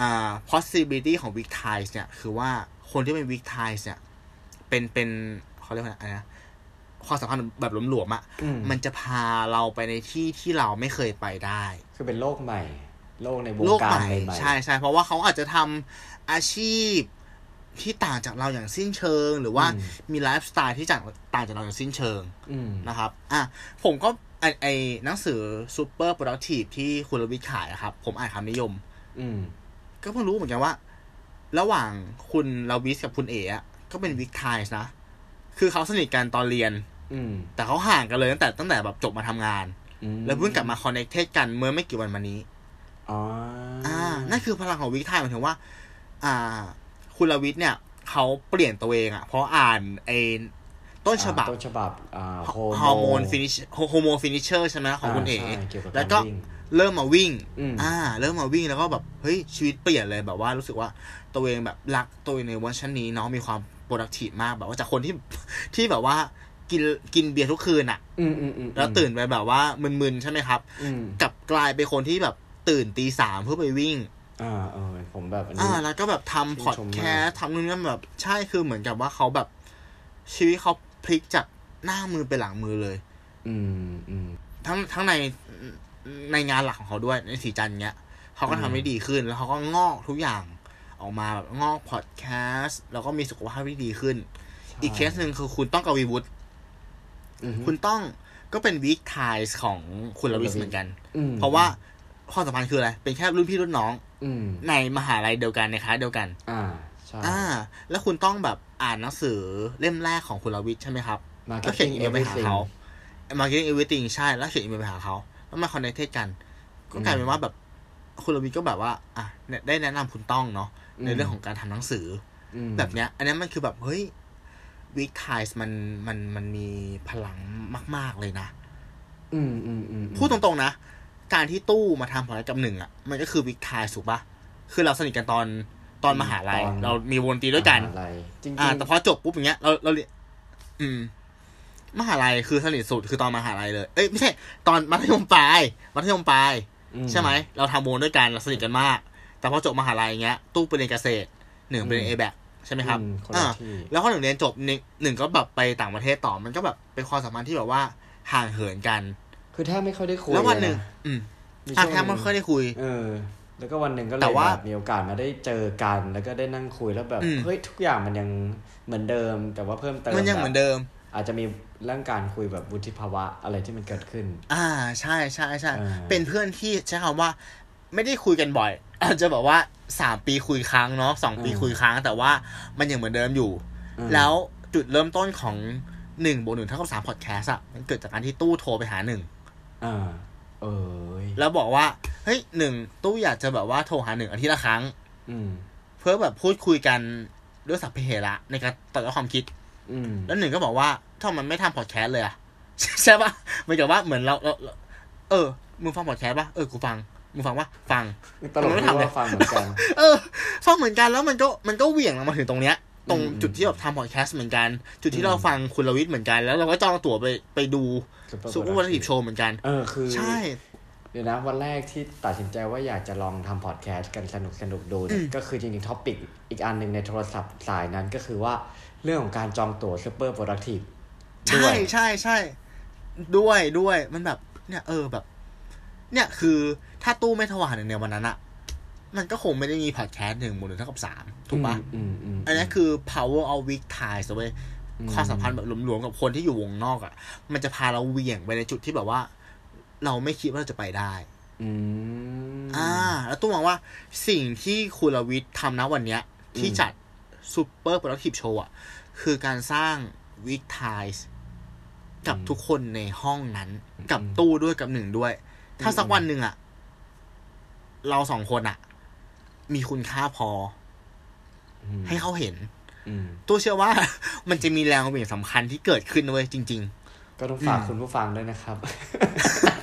อ่า possibility ของ weak ties เนี่ย คือว่าคนที่เป็น weak ties เนี่ย เป็นเป็นเขาเรียกว่าอะไรนะความสัมพันธ์แบบหลวมๆอะ่ะอืมมันจะพาเราไปในที่ที่เราไม่เคยไปได้ คือเป็นโลกใหม่ โลกในวงโลกการใหม่ใหม่ๆใช่ใช่เพราะว่าเขาอาจจะทำอาชีพ ที่ต่างจากเราอย่างสิ้นเชิง หรือว่ามีไลฟ์สไตล์ที่จากต่างจากเราอย่างสิ้นเชิงอืมนะครับอะผมก็ไอไอหนังสือ super productive ที่คุณรวิทย์ขายอะครับ ผมอ่านคำนิยม อืม ก็เพิ่งรู้เหมือนกันว่า ระหว่างคุณรวิศกับคุณเอ๋อะก็เป็น weak ties นะ คือเขาสนิทกันตอนเรียน อืม แต่เขาห่างกันเลยตั้งแต่ตั้งแต่แบบจบมาทำงานอืมแล้วเพิ่งกลับมาคอนเน c เทสกันเมื่อไม่กี่วันมานี้อ๋ออ่า นั่นคือพลังของ weak ties หมายถึงว่า อ่า คุณรวิศเนี่ยเขาเปลี่ยนตัวเองอะเพราะอ่านไอ้ต้นฉบับต้นฉบับอ่า Homo Fi nish Homo Finishers ใช่ไหมของคุณเอ๋อ่าใช่เกี่ยวกับแล้วารก็วิ่งเริ่มมาวิ่งอืมอ่า เริ่มมาวิ่งแล้วก็แบบ เฮ้ย ชีวิตเปลี่ยนเลยแบบว่ารู้สึกว่าตัวเองแบบรักตัวเองในเวอร์ชันนี้เนาะมีความ productive มากแบบว่าจากคนที่ที่แบบว่ากินกินเบียร์ทุกคืนอะอืมอืมอืมแล้วตื่นไปแบบว่ามึนๆใช่ไหมครับอืมกลับกลายเป็นคนที่แบบตื่นตีสามเพื่อไปวิ่ง อ่าเออผมแบบอันอ่านี้แล้วก็แบบทำพชื่อนดชมมากแคสต์ทำนู่นนี่นั่นแบบใช่คือเหมือนกับว่าเขาแบบ ชีวิตเขาพลิกจากหน้ามือไปหลังมือเลย อืมอืมทั้งทั้งในในงานหลักของเขาด้วยในสีจันทร์เนี้ยเขาก็อืมทำได้ดีขึ้น แล้วเขาก็งอกทุกอย่างออกมาแบบงอกพอดแคสต์แล้วก็มีสุขภาพที่ดีขึ้น อีกเคสหนึ่งคือคุณต้องกวีวุฒิอืมคุณต้องก็เป็น weak ties ของคุณรวิศเหมือนกันอืมเพราะว่า ความสัมพันธ์คืออะไร เป็นแค่รุ่นพี่รุ่นน้อง อืมในมหาลัยเดียวกันในคลาสเดียวกัน อ่าใช่อ่า แล้วคุณต้องแบบอ่านหนังสือเล่มแรกของคุณรวิศใช่ไหมครับ ก็เขียน Marketing อีเมลไปหา Everything เขา Marketing Everything ใช่ แล้วเขียนอีเมลไปหาเขา แล้วมา connect กัน ก็กลายเป็นว่าแบบคุณลวิทก็แบบว่า อะเนี่ยได้แนะนำคุณต้องเนาะอืมในเรื่องของการทำหนังสืออือมแบบเนี้ย อันนี้มันคือแบบเฮ้ยวิกไทส์มันมันมันมีพลังมาก ๆเลยนะ อืมอืมอืมพูดตรงๆนะ การที่ตู้มาทำผลงานกับหนึ่งอะ มันก็คือวิกไทส์ถูกปะคือเราสนิทกันตอนตอนมหาลัยเรามีวงดนตรีด้วยกัน อะไรจริงๆอ่า แต่พอจบปุ๊บอย่างเงี้ยเราเราเรียนอืม มหาลัยคือสนิทสุดคือตอนมหาลัยเลย เอ้ยไม่ใช่ ตอนมัธยมปลายมัธยมปลาย อืใช่ไหม เราทำวงด้วยกันเราสนิทกันมาก แต่พอจบมหาลัยอย่างเงี้ย ตู้ไปเรียนเกษตรหนึ่งไปเรียนเอแบใช่ไหมครับ อืมคนละอ่า ที่แล้วพอหนึ่งเรียนจบหนึ่งหนึ่งก็แบบไปต่างประเทศต่อมันก็แบบเป็นความสัมพันธ์ที่แบบว่าห่างเหินกัน คือแทบไม่ค่อยได้คุยแล้ววันหนึ่งเลยะอืมมีอะช่วงแค่ไม่ค่อยได้คุย เออ แล้วก็วันหนึ่งก็เลแต่ยว่าแบบมีโอกาสมาได้เจอกัน แล้วก็ได้นั่งคุยแล้วแบบอืมเฮ้ยทุกอย่างมันยังเหมือนเดิม แต่ว่าเพิ่มเติมมันยังเหมือนเดิม อาจจะมีเรื่องการคุยแบบวุฒิภาวะอะไรที่มันเกิดขึ้น อ่าใช่ใช่ใช่อ่าเป็นเพื่อนที่ใช้คำว่าไม่ได้คุยกันบ่อย อาจจะแบบว่าสามปีคุยครั้งเนาะสองปีคุยครั้ง แต่ว่ามันยังเหมือนเดิมอยู่อืมแล้วจุดเริ่มต้นของหนึ่งบวกหนึ่งเท่ากับสามพอดแคสต์อะมันเกิดจากการที่ตู้โทรไปหาหนึ่ง อ่าเอยแล้วบอกว่า เฮ้ยหนึ่งตู้อยากจะแบบว่าโทรหาหนึ่งอาทิตย์ละครั้ง อืม เพื่อแบบพูดคุยกันด้วยสัพเพเหระในการต่อยอดความคิด อืม แล้วหนึ่งก็บอกว่าถ้ามันไม่ทำพอดแคสต์เลยอะใช่ปะเหมือนกับว่าเหมือนเราเราเราเออมึงฟังพอดแคสต์ปะเออกูฟังมึงฟังปะฟังตลกไม่ที่ทำเลยว่าฟังเหมือนกัน เออ ฟังเหมือนกันแล้วมันก็มันก็เหวี่ยงเรามาถึงตรงเนี้ย ตรงอืมจุดที่แบบทำพอดแคสต์เหมือนกัน จุดที่อืมเราฟังคุณลวิทย์เหมือนกัน แล้วเราก็จองตั๋วไปไปดู Super ซูเปอร์วันทีโชว์เหมือนกัน เออคือ ใช่ เดี๋ยวนะวันแรกที่ตัดสินใจว่าอยากจะลองทำพอดแคสต์กันสนุกสนุกๆดูเนี่ยก็คือจริงๆ topic อีกอันหนึ่งในโทรศัพท์สายนั้นก็คือว่าเรื่องของการจองตั๋ว Super Productive ด้ใช่วยใช่ใช่ใช่ด้วยด้วยมันแบบเนี่ยเออแบบ เนี่ยคือถ้าตู้ไม่ถวายในวันนั้นอะ มันก็คงไม่ได้มีพอดแคสต์หนึ่งบวกหนึ่งเท่ากับสามถูกปะอืมอืมอันนี้คือ power of weak ties เว้ยความสัมพันธ์แบบหลวมๆกับคนที่อยู่วงนอกอะมันจะพาเราเหวี่ยงไปในจุดที่แบบว่า เราไม่คิดว่าเราจะไปได้อืมอ่า แล้วตู้มองว่าสิ่งที่คุณลวิทย์ทำนะวันเนี้ย ที่อืมจัด super productive show อะคือการสร้าง week ties กับทุกคนในห้องนั้น กับตู้ด้วยกับหนึ่งด้วย ถ้าสักวันหนึ่งอะเราสองคนอะ มีคุณค่าพออืมให้เขาเห็นอืมตู้เชื่อว่า มันจะมีแรงเหวี่ยงสำคัญที่เกิดขึ้นเว้ยจริงก็ต้องฝากอืมคุณผู้ฟังด้วยนะครับ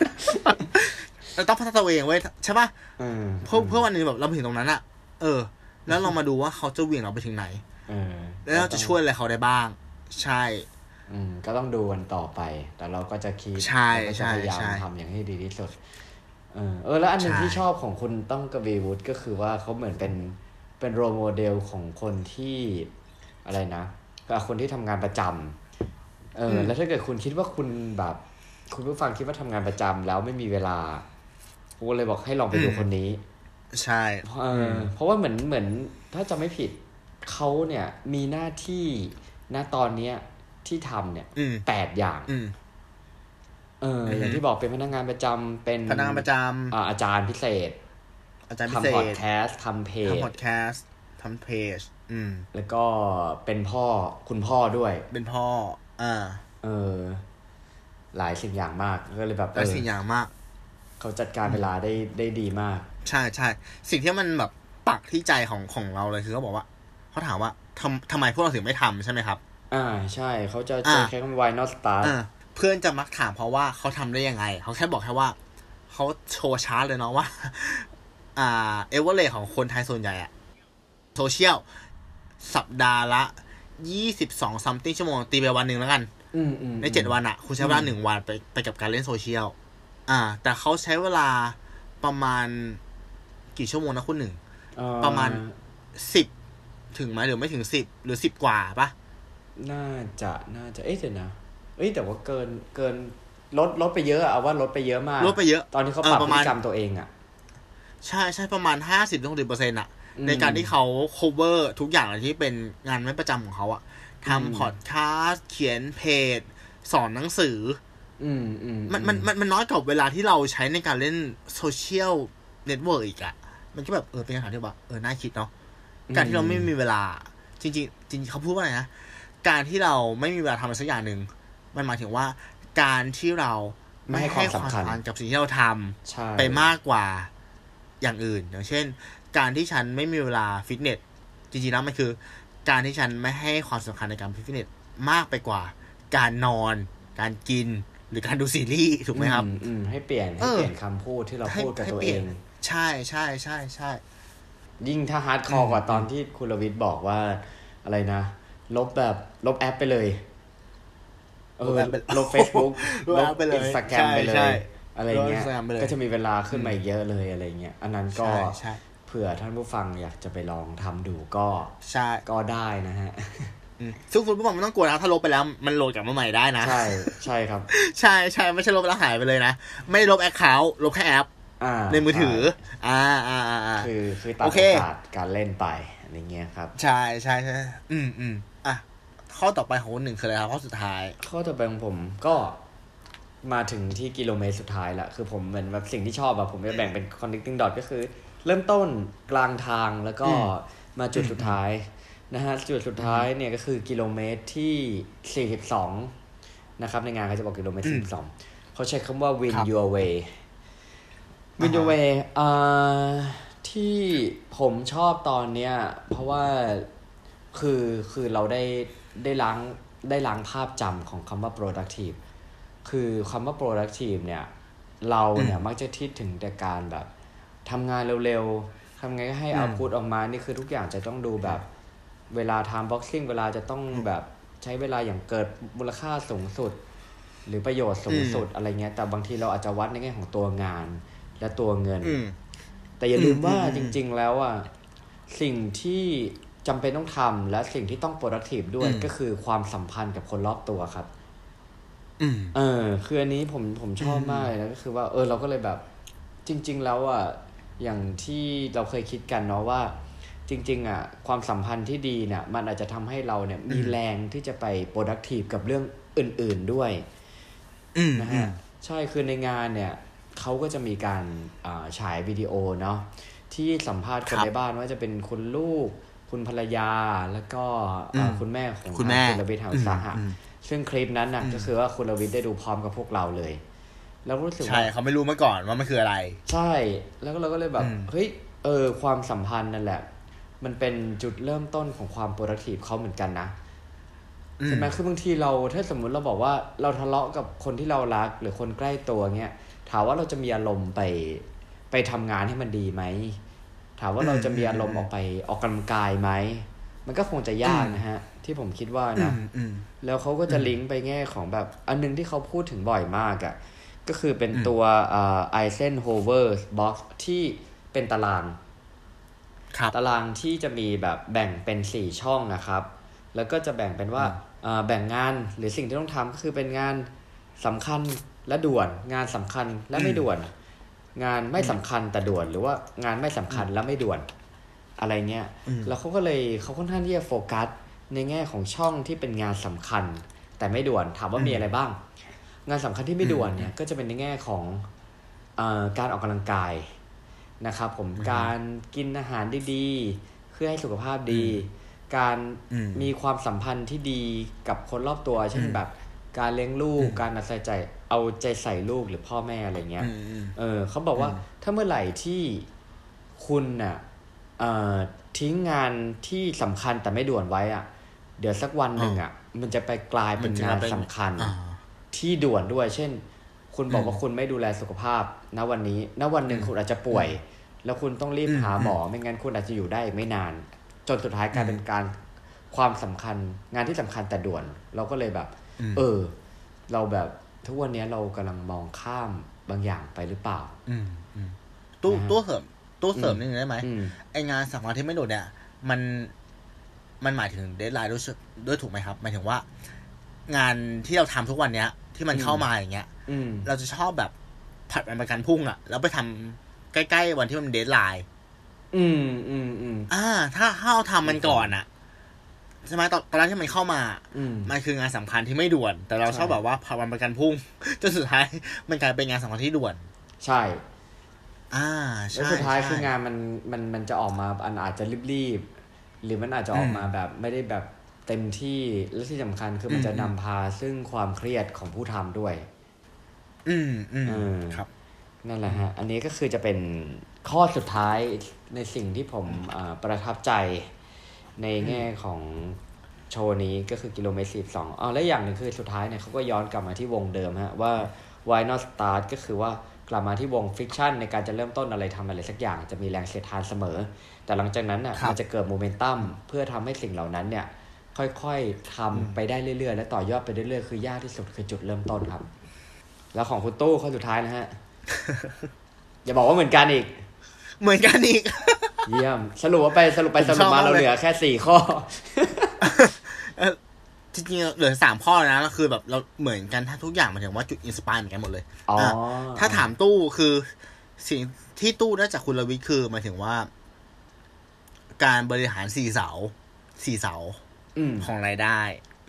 ๆเราต้องพัฒนาตัวเองเว้ยใช่ปะเออเพื่อเพื่อวันหนึงแบบเราไปถึงตรงนั้นอะเออ แล้วเรามาดูว่าเขาจะเหวี่ยงเราไปถึงไหนเออแล้วเราจะช่วยอะไรเขาได้บ้าง ใช่ อืมก็ต้องดูกันต่อไป แต่เราก็จะคิดใช่เราก็จะใช่พยายามใช่ทำอย่างให้ดีที่สุด เออเออแล้วอันหนึ่งใช่ที่ชอบของคุณต้องกบีวุฒก็คือว่าเขาเหมือนเป็นเป็นโรโมเดลของคนที่อะไรนะกับคนที่ทำงานประจำเอออแล้วถ้าเกิดคุณคิดว่าคุณแบบ คุณผู้ฟังคิดว่าทำงานประจำแล้วไม่มีเวลาผมก็เลยบอกให้ลองไปดูคนนี้ ใช่เออเพราะว่าเหมือนเหมือนถ้าจะไม่ผิดเขาเนี่ยมีหน้าที่ณตอนเนี้ยที่ทำเนี่ยอืมแปดอย่าง อืมเอออือฮึอย่างที่บอกเป็นพนักงานประจำเป็นพนักงานประจอ่าอาจารย์พิเศษำอาจารย์พิเศทำพอดษแคสต์ทำเพจทำพอดแคสต์ทำเพจ อืม แล้วก็เป็นพ่อคุณพ่อด้วย เป็นพ่อ อ่า เออ หลายสิ่งอย่างมากก็เลยแบบแต่เออสิ่งอย่างมาก เขาจัดการเวลาได้ได้ดีมาก ใช่ใช่สิ่งที่มันแบบปักที่ใจของของเราเลยคือเขาบอกว่าเขาถามว่าทำทำไมพวกเราถึงไม่ทำใช่ไหมครับ อ่า ใช่เขาจะอ่าจะใช้คำว่า why not start อ่า เพื่อนจะมักถามเพราะว่าเขาทำได้ยังไง เขาแค่บอกแค่ว่า เขาโชว์ชาร์ตเลยเนาะว่า อ่า เอเวอร์เรของคนไทยส่วนใหญ่อะโซเชียลสัปดาห์ละยี่สิบสอง something ชั่วโมง ตีไปวันหนึ่งแล้วกันอืมอืมในเจ็ดวันอะคุณใช้เวลาหนึ่งวันไปไปกับการเล่นโซเชียลอ่า แต่เขาใช้เวลาประมาณกี่ชั่วโมงนะคุณหนึ่งเอ่อประมาณสิบถึงไหมหรือไม่ถึงสิบหรือสิบกว่าปะน่าจะน่าจะเอ๊ะเดี๋ยวนะ เอ้ยแต่ว่าเกินเกินลดลดไปเยอะอะเอาว่าลดไปเยอะมากลดไปเยอะ ตอนที่เขาเออปรับประพฤมาณติกรรมตัวเองอะใช่ใช่ประมาณห้าสิบถึงหกสิบเปอร์เซ็นต์อะอืมในการที่เขา cover ทุกอย่างที่เป็นงานไม่ประจำของเขาอะอืมทำพอดคาสต์เขียนเพจ สอนหนังสือ อืมอืมมันมันมันมันน้อยกว่าเวลาที่เราใช้ในการเล่นโซเชียลเน็ตเวิร์กอีกอะมันก็แบบเออเป็นคำถามที่แบบเออน่าคิดเนาะการที่เราไม่มีเวลา จริง ๆ จริงๆเขาพูดว่าอะไรนะการที่เราไม่มีเวลาทำอะไรสักอย่างหนึ่ง มันหมายถึงว่าการที่เราไม่ให้ความสำคัญกับสิ่งที่เราทำใช่ไปมากกว่าอย่างอื่น อย่างเช่น การที่ฉันไม่มีเวลาฟิตเนสจริงๆแล้วมันคือ การที่ฉันไม่ให้ความสำคัญในการฟิตเนสมากไปกว่า การนอน การกินหรือการดูซีรีส์ถูกไหมครับอือืมให้เปลี่ยนให้เออเปลี่ยนคำพูดที่เราให้พูดกับให้ตัวเปลี่เอยนงใช่ใช่ใช่ใช่ยิ่งถ้า hardcore กว่าอืมตอนที่คุณรวิทย์บอกว่าอะไรนะ ลบแบบลบแอปไปเลยเออ ลบแอปไปลบ Facebook ลบแอปไปเลยอินสตาแกรมใช่ไปเลใช่ยอะไรเงี้ยลบ Instagram ไปเลยก็จะมีเวลาขึ้นมาอีกเยอะเลยอะไรเงี้ยอันนั้นก็ใช่ใช่เผื่อท่านผู้ฟังอยากจะไปลองทำดูก็ใช่ก็ได้นะฮะอืมซึ่งคุณผู้ฟังไม่ต้องกลัวนะถ้าลบไปแล้วมันโหลดกลับมาใหม่ได้นะ ใช่ใช่ครับ ใช่ใช่ไม่ใช่ลบแล้วหายไปเลยนะ ไม่ได้ลบแอคเคาท์ลบแค่แอปอ่าในมือถืออ่าอ่าอ่าอ่าคือคือตัดโอโอเคกาสการเล่นไปอะไรเงี้ยครับ ใช่ใช่ใช่อืมอืมอะ ข้อต่อไปของคนหนึ่งคืออะไรครับข้อสุดท้าย ข้อต่อไปของผมก็มาถึงที่กิโลเมตรสุดท้ายละคือผมเหมือนแบบสิ่งที่ชอบแบบผมจะแบ่งเป็น connecting dot ก็คือ เริ่มต้นกลางทางแล้วก็อืมมาจุดสุดท้ายนะฮะจุดสุดท้ายเนี่ยก็คือกิโลเมตรที่ 42 นะครับ ในงานเขาจะบอกกิโลเมตร 42 เขาใช้คำว่า win ครับ your way win อ่า your ฮะ way อ่าที่ผมชอบตอนเนี้ยเพราะว่าคือคือเราได้ ได้ล้างได้ล้างภาพจำของคำว่า productive คือคำว่า productive เนี่ย เราเนี่ยมักจะคิดถึงแต่การแบบทำงานเร็วๆทำไงก็ให้อืมเอาพุทออกมา นี่คือทุกอย่างจะต้องดูแบบ เวลาทำบ็อกซิ่งเวลาจะต้องแบบใช้เวลาอย่างเกิดมูลค่าสูงสุด หรือประโยชน์สูงสุดอะไรเงี้ย แต่บางทีเราอาจจะวัดในแง่ของตัวงานและตัวเงินอืมแต่อย่าลืมว่าอืมอืจมริง ๆ แล้วอะสิ่งที่ จำเป็นต้องทำและสิ่งที่ต้อง productive ด้วยอืมก็คือความสัมพันธ์กับคนรอบตัวครับอืมเออ คืออันนี้ผมผมชอบอืมมากเลยนะก็คือว่า เออ เราก็เลยแบบ จริง ๆ แล้วอะอย่างที่เราเคยคิดกันเนาะว่า จริง ๆ อะ ความสัมพันธ์ที่ดีเนี่ย มันอาจจะทำให้เราเนี่ย มีแรงที่จะไป productive กับเรื่องอื่น ๆด้วยอืมนะฮะใช่คือในงานเนี่ยเขาก็จะมีการอ่าฉายวิดีโอเนาะที่สัมภาษณ์คนครับในบ้านว่าจะเป็นคุณลูก คุณภรรยาแล้วก็อ่าอืมคุณแม่ของคุณแม่ทางคุณรวิทย์หาอุตสาหะอืมซึ่งคลิปนั้นน่ะอืมก็คือว่าคุณรวิทย์ได้ดูพร้อมกับพวกเราเลย แล้วรู้สึกใช่ว่าเขาไม่รู้มาก่อนว่ามันคืออะไร ใช่ แล้วก็เราก็เลยแบบอืมเฮ้ยเออความสัมพันธ์นั่นแหละ มันเป็นจุดเริ่มต้นของความ productive เขาเหมือนกันนะใช่ไหมคือบางทีเราถ้าสมมุติเราบอกว่าเราทะเลาะกับคนที่เรารักหรือคนใกล้ตัวเงี้ยถามว่าเราจะมีอารมณ์ไปไปทำงานให้มันดีไหม ถามว่าเราจะมีอารมณ์ออกไปออกกำลังกายไหม มันก็คงจะยากนะฮะ ที่ผมคิดว่าอืนะมอืมแล้วเขาก็จะลิงก์ไปแง่ของแบบ อันหนึ่งที่เขาพูดถึงบ่อยมากอะ่ะ ก็คือเป็นตัว Eisenhower box ที่เป็นตารางครับตารางที่จะมีแบบแบ่งเป็นสี่ช่องนะครับ แล้วก็จะแบ่งเป็นว่าอ่าแบ่งงานหรือสิ่งที่ต้องทำก็คือเป็นงานสำคัญและด่วน งานสำคัญและไม่ด่วน งานไม่สำคัญแต่ด่วน หรือว่างานไม่สำคัญและไม่ด่วน อะไรเงี้ยอืมแล้วเขาก็เลยเขาค่อนข้างที่จะโฟกัส ในแง่ของช่องที่เป็นงานสำคัญ แต่ไม่ด่วนถามว่ามีอะไรบ้าง งานสำคัญที่ไม่ด่วนเนี่ยก็จะเป็นในแง่ของเออการออกกำลังกายนะครับผมการกินอาหารดีๆเพื่อให้สุขภาพดี การอืมมีความสัมพันธ์ที่ดีกับคนรอบตัวเช่นแบบ การเลี้ยงลูก การเอาใจใจ เอาใจใส่ลูกหรือพ่อแม่อะไรเงี้ยอืมอืมเออเขาบอกว่าถ้าเมื่อไหร่ที่คุณน่ะเอ่อทิ้งงานที่สำคัญแต่ไม่ด่วนไว้อะ เดี๋ยวสักวันหนึ่งอะ มันจะไปกลายเป็นมันจะงานเป็นสำคัญอ่าที่ด่วนด้วย เช่น คุณบอกอืมว่าคุณไม่ดูแลสุขภาพณวันนี้ณวันหนึ่งคุณอาจจะป่วย แล้วคุณต้องรีบอืมหาหมอไม่งั้นคุณอาจจะอยู่ได้อีกไม่นาน จนสุดท้ายกลายเป็นการความสำคัญ งานที่สำคัญแต่ด่วน เราก็เลยแบบอืม เออ เราแบบทุกวันนี้เรากำลังมองข้ามบางอย่างไปหรือเปล่า อืมอืมตู้นะฮะตู้เสริมตู้เสริมอืมนิดนึงได้ไหมอืมไองานสำคัญที่ไม่ด่วนเนี่ย มันมันหมายถึง deadline ด้วยด้วยถูกไหมครับหมายถึงว่า งานที่เราทำทุกวันเนี้ย ที่มันอืมเข้ามาอย่างเงี้ยอืมเราจะชอบแบบผัดวันประกันพรุ่งอะแล้วไปทำใกล้ๆวันที่มัน deadline อืมอืมอืมอ่า ถ้าถ้าเราทำมันก่อนอะ ใช่ไหมตอนตอนแรกที่มันเข้ามาอืมมันคืองานสำคัญที่ไม่ด่วน แต่เราใช่ชอบแบบว่าผัดวันประกันพรุ่งจนสุดท้าย มันกลายเป็นงานสำคัญที่ด่วน ใช่ อ่าแล้วใช่สุดท้ายใช่คืองานมันมันมันจะออกมาอันอาจจะรีบๆหรือมันอาจจะออกมาแบบไม่ได้แบบเต็มที่และที่สำคัญคือมันจะนำพาซึ่งความเครียดของผู้ทำด้วย อืมอืมเออครับ นั่นแหละฮะ อันนี้ก็คือจะเป็นข้อสุดท้ายในสิ่งที่ผมอ่าประทับใจ ในแง่ของโชว์นี้ก็คือกิโลเมตรสิบสองอ๋อและอย่างหนึ่งคือสุดท้ายเนี่ยเขาก็ย้อนกลับมาที่วงเดิมฮะว่า why not start ก็คือว่ากลับมาที่วง friction ในการจะเริ่มต้นอะไรทำอะไรสักอย่างจะมีแรงเสียดทานเสมอ แต่หลังจากนั้นน่ะครับมันจะเกิดโมเมนตัมเพื่อทำให้สิ่งเหล่านั้นเนี่ยค่อยๆทำไปได้เรื่อยๆ และต่อยอดไปเรื่อยๆ คือยากที่สุดคือจุดเริ่มต้นครับ แล้วของคุณตู้ข้อสุดท้ายนะฮะ อย่าบอกว่าเหมือนกันอีก เหมือนกันอีก เยี่ยม สรุปว่าไปสรุปไปผมสชรุอปบมามากเราเลยเหลือแค่สี่ข้อจริงๆเหลือสามข้อนะก็คือแบบเราเหมือนกันถ้าทุกอย่างหมายถึงว่าจุดอินสปายเหมือนกันหมดเลยอ๋อะถ้าถามตู้คือ สิ่งที่ตู้ได้จากคุณลวิทย์คือหมายถึงว่า การบริหารสี่เสาสี่เสาอืมของรายได้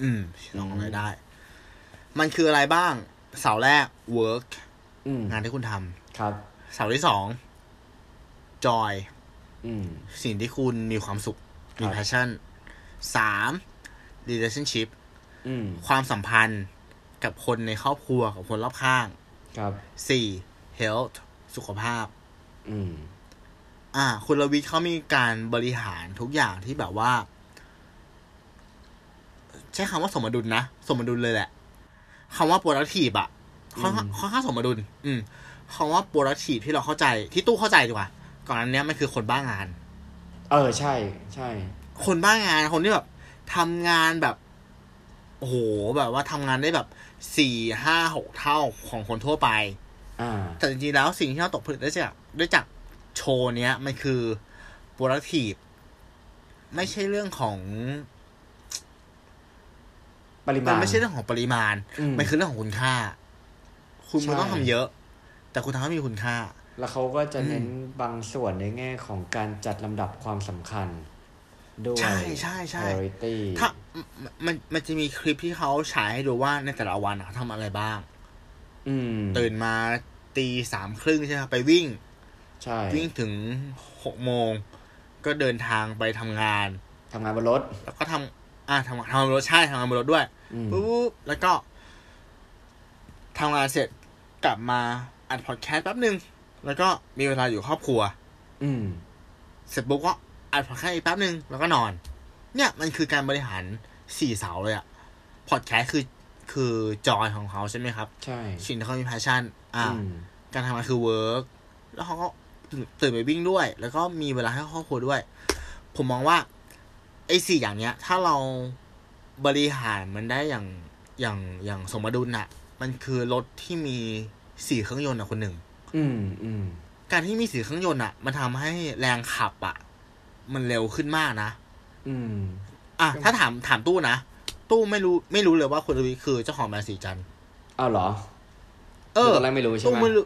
อืมอืมของรายได้ มันคืออะไรบ้าง เสาแรก work อืมงานที่คุณทำครับ เสาที่สอง joy อืม สิ่งที่คุณมีความสุข มีครับ passion สาม relationship อืมความสัมพันธ์กับคนในครอบครัวกับคนรอบข้าง ครับสี่ health สุขภาพ อืม อ่า คุณลวิทย์เขามีการบริหารทุกอย่างที่แบบว่า ใช้คำว่าสมดุลนะ สมดุลเลยแหละคำว่า productive อะค่อนข้างอืมค่อนข้างสมดุล อืมคำว่า productive ที่เราเข้าใจ ที่ตู้เข้าใจดีกว่า ก่อนอันเนี้ยมันคือคนบ้างาน เออใช่ใช่ คนบ้างานคนที่แบบทำงานแบบโอ้โหแบบว่าทำงานได้แบบสี่ห้าหกเท่าของคนทั่วไป อ่า แต่จริงๆแล้วสิ่งที่เราตกผลึกได้จากได้จากโชว์เนี้ย มันคือ productive ไม่ใช่เรื่องของปริมัมานณไม่ใช่เรื่องของปริมาณอืมมันคือเรื่องของคุณค่า คุณไม่ต้องใช่ทำเยอะ แต่คุณทำให้มีคุณค่า แล้วเขาก็จะเน้นอืมบางส่วนในแง่ของการจัดลำดับความสำคัญ ด้วยใช่ใช่ใช่ priority ถ้ามันมันมันจะมีคลิปที่เขาฉายให้ดูว่าในแต่ละวันอะเขาทำอะไรบ้าง อืม ตื่นมาตีสามครึ่งใช่ไหมครับไปวิ่ง ใช่ วิ่งถึงหกโมง ก็เดินทางไปทำงานทำงานบนรถ แล้วก็ทำอ่าทำทำงานบนรถใช่ทำงานบนรถด้วยอืมปุ๊บแล้วก็ทำงานเสร็จกลับมาอัดพอดแคสต์แป๊บนึง แล้วก็มีเวลาอยู่ครอบครัว อืม เสร็จปุ๊บก็อัดพอดแคสต์อีกแป๊บนึงแล้วก็นอน เนี่ยมันคือการบริหารสี่เสาเลยอะพอดแคสต์คือคือจอยของเขาใช่ไหมครับ ใช่สิ่งที่เขามี passion อ่าอืมการทำงานคือ work แล้วเขาก็ตื่นตื่นไปวิ่งด้วย แล้วก็มีเวลาให้ครอบครัวด้วย ผมมองว่าไอ้สี่อย่างเนี้ย ถ้าเราบริหารมันได้อย่างอย่างอย่างสมดุลน่ะ มันคือรถที่มีสี่เครื่องยนต์อะคนหนึ่ง อืมอืมการที่มีสี่เครื่องยนต์อะ มันทำให้แรงขับอะ มันเร็วขึ้นมากนะอืม อะถ้าถามถามตู้นะตู้ไม่รู้ไม่รู้เลยว่าคุณรวิศคือเจ้าของแบรนด์ศรีจันทร์อ้าวเหรอ เออตอนแรกไม่รู้ใช่ตู้ไหมไม่รู้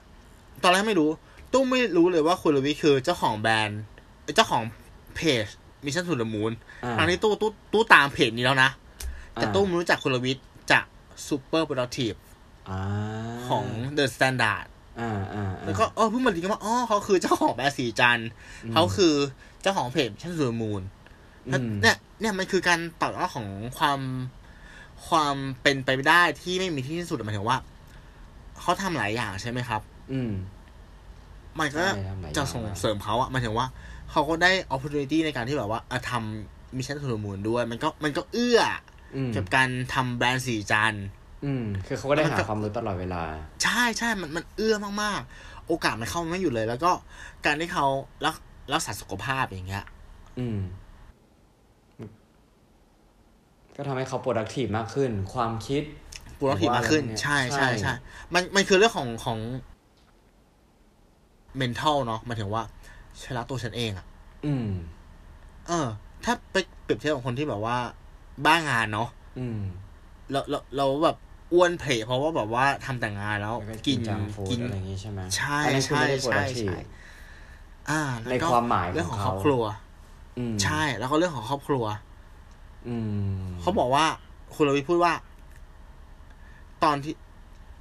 ตอนแรกไม่รู้ ตู้ไม่รู้เลยว่าคุณรวิศคือเจ้าของแบรนด์เจ้าของเพจ Mission To The Moon อ่าครั้งนี้ตู้ตู้ตู้ตามเพจนี้แล้วนะ แต่อ่าตู้ไม่รู้จักคุณรวิศจาก Super Productive อ่าของ The Standard อ่าอ่าแล้วก็เออเพิ่งมาดีกันว่าอ๋อเขาคือเจ้าของแบรนด์ศรีจันทร์เขาคือเจ้าของเพจ Mission To The Moon อืมเนี่ยเนี่ยมันคือการต่อยอดของความความเป็นไปไม่ได้ที่ไม่มีที่สิ้นสุดหมายถึงว่าเขาทำหลายอย่างใช่ไหมครับ อืม มันก็ใช่ทำหลายอย่างจะส่งเสริมเขาอะหมายถึงว่าเขาก็ได้ opportunity ในการที่แบบว่าอะทำ Mission To Moon ด้วย มันก็มันก็เอื้ออืมกับการทำแบรนด์ศรีจันทร์ อืมคือเขาก็ได้มันหาก็ความรู้ตลอดเวลา ใช่ใช่มันมันเอื้อมากๆ โอกาสมันเข้ามาไม่อยู่เลย แล้วก็การที่เขารักรักษาสุขภาพอย่างเงี้ย อืม ก็ทำให้เขา productive มากขึ้น ความคิดปูรทีมากขึ้นว่าอะไรพวกเนี้ยใช่ใช่ใช่ใช่มันมันคือเรื่องของของ mental เนาะหมายถึงว่าฉันรักตัวฉันเองอะอืม เออ ถ้าไปเปรียบเทียบกับคนที่แบบว่า บ้างานเนาะ อืม เราเราเราแบบ อ้วนเพลเพราะว่าแบบว่าทำแต่งงานแล้วแล้วก็กิกินนจังฟูกิดนอะไรอย่างงี้ใช่ไหมใช่อันนั้นคือไม่ได้ใช่ productive ใช่อ่าในแล้ก็ความหมายเรื่องของของครเขาอบครัวอืมใช่แล้วก็เรื่องของครอบครัว อืมเขาบอกว่า คุณรวิพูดว่า ตอนที่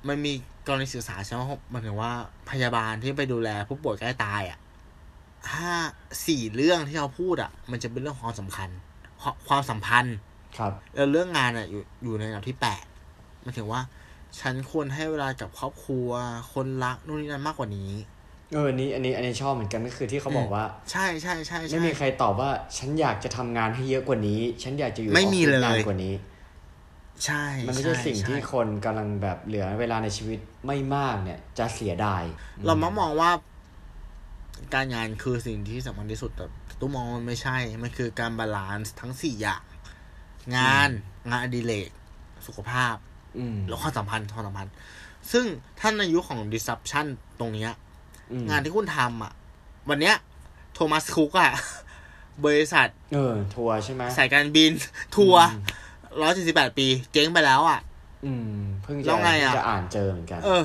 มันมีกรณีศึกษาใช่ไหมหมันถึงว่าพยาบาลที่ไปดูแลผู้ป่วยใกล้ตายอะห้าสี่เรื่องที่เขาพูดอะ มันจะเป็นเรื่องของความสำคัญความความสัมพันธ์ ครับ แล้วเรื่องงานอะอยู่อยู่ในอันดับที่แปดห มันถึงว่า ฉันควรให้เวลากับครอบครัว คนรักนู่นนี่นั่นมากกว่านี้ เอออันนี้ อันนี้ อันนี้ชอบเหมือนกันก็คือที่เขาบอกว่า ใช่ใช่ใช่ใช่ไม่มีใครตอบว่า ฉันอยากจะทำงานให้เยอะกว่านี้ ฉันอยากจะอยู่ไม่มีออฟฟิศเลยนานกว่านี้ ใช่ มันไม่ใช่สิ่งที่ใช่คนกำลังแบบเหลือเวลาในชีวิตไม่มากเนี่ย จะเสียดาย เรามักมองว่าการงานคือสิ่งที่สำคัญที่สุดแต่ตู้มองว่ามันไม่ใช่ มันคือการ balance ทั้งสี่อย่าง งาน งานอดิเรกสุขภาพอืม แล้วความสัมพันธ์ความสัมพันธ์ ซึ่งท่านในยุคของ disruption ตรงเนี้ยอืมงานที่คุณทำอะ วันเนี้ย Thomas Cook อะ บริษัท เออ ทัวร์ใช่ไหมสายการบิน ทัวร์ร้อยสี่สิบแปดปี เจ๊งไปแล้วอะ อืม เพิ่งแล้จะวไงอะเพิ่จะอ่านเจอเหมือนกัน เออ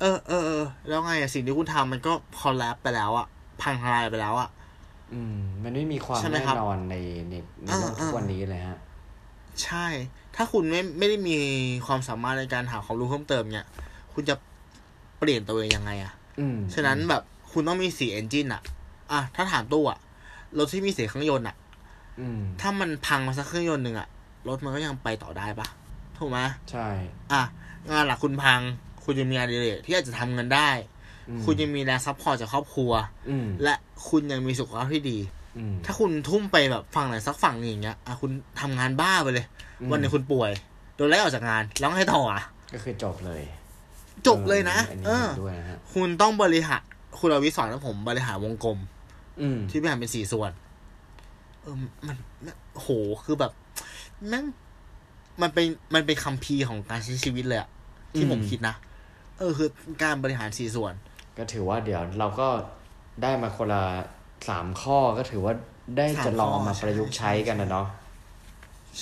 เออเออเออแล้วไงอะสิ่งที่คุณทำมันก็คอลแลบไปแล้วอะ พังทลายไปแล้วอะ อืม มันไม่มีความใช่ไหมแน่ครับนอนในในในโลกอ่าทุกอ่าวันนี้เลยฮะ ใช่ ถ้าคุณไม่ไม่ได้มีความสามารถในการหาความรู้เพิ่มเติมเนี่ย คุณจะเปลี่ยนตัวเองยังไงอะอืมฉะนั้นแบบคุณต้องมีสี่เอนจินอะอะ ถ้าถามตู้อะรถที่มีสี่เครื่องยนต์อะอืมถ้ามันพังมาสักเครื่องยนต์หนึ่งอะรถมันก็ยังไปต่อได้ปะถูกไหมใช่ อะ งานหลักคุณพัง คุณจะมีงานอดิเรกที่อาจจะทำเงินได้อืมคุณยังมีแรง support จากครอบครัวอืมและคุณยังมีสุขภาพที่ดีอืม ถ้าคุณทุ่มไปแบบฝั่งไหนสักฝั่งหนึ่งอย่างเงี้ยอะคุณทำงานบ้าไปเลยอืมวันหนึ่งคุณป่วย โดนไล่ออกจากงานแล้วให้ต่ออะ ก็คือจบเลย จบเลยนะอันนี้เออเห็นด้วยนะฮะคุณต้องบริหารคุณรวิศสอนให้ผมบริหารวงกลม อืมที่แบ่งเป็นสี่ส่วน เออมันมันโหคือแบบแม่งมันเป็นมันเป็นคัมภีร์ของการใช้ชีวิตเลยอะที่อืมผมคิดนะเออคือการบริหารสี่ส่วน ก็ถือว่าเดี๋ยวเราก็ได้มาคนละ สามข้อก็ถือว่าได้สามจะลองเอาข้อมาประยุกต์ใช้กันนะเนาะ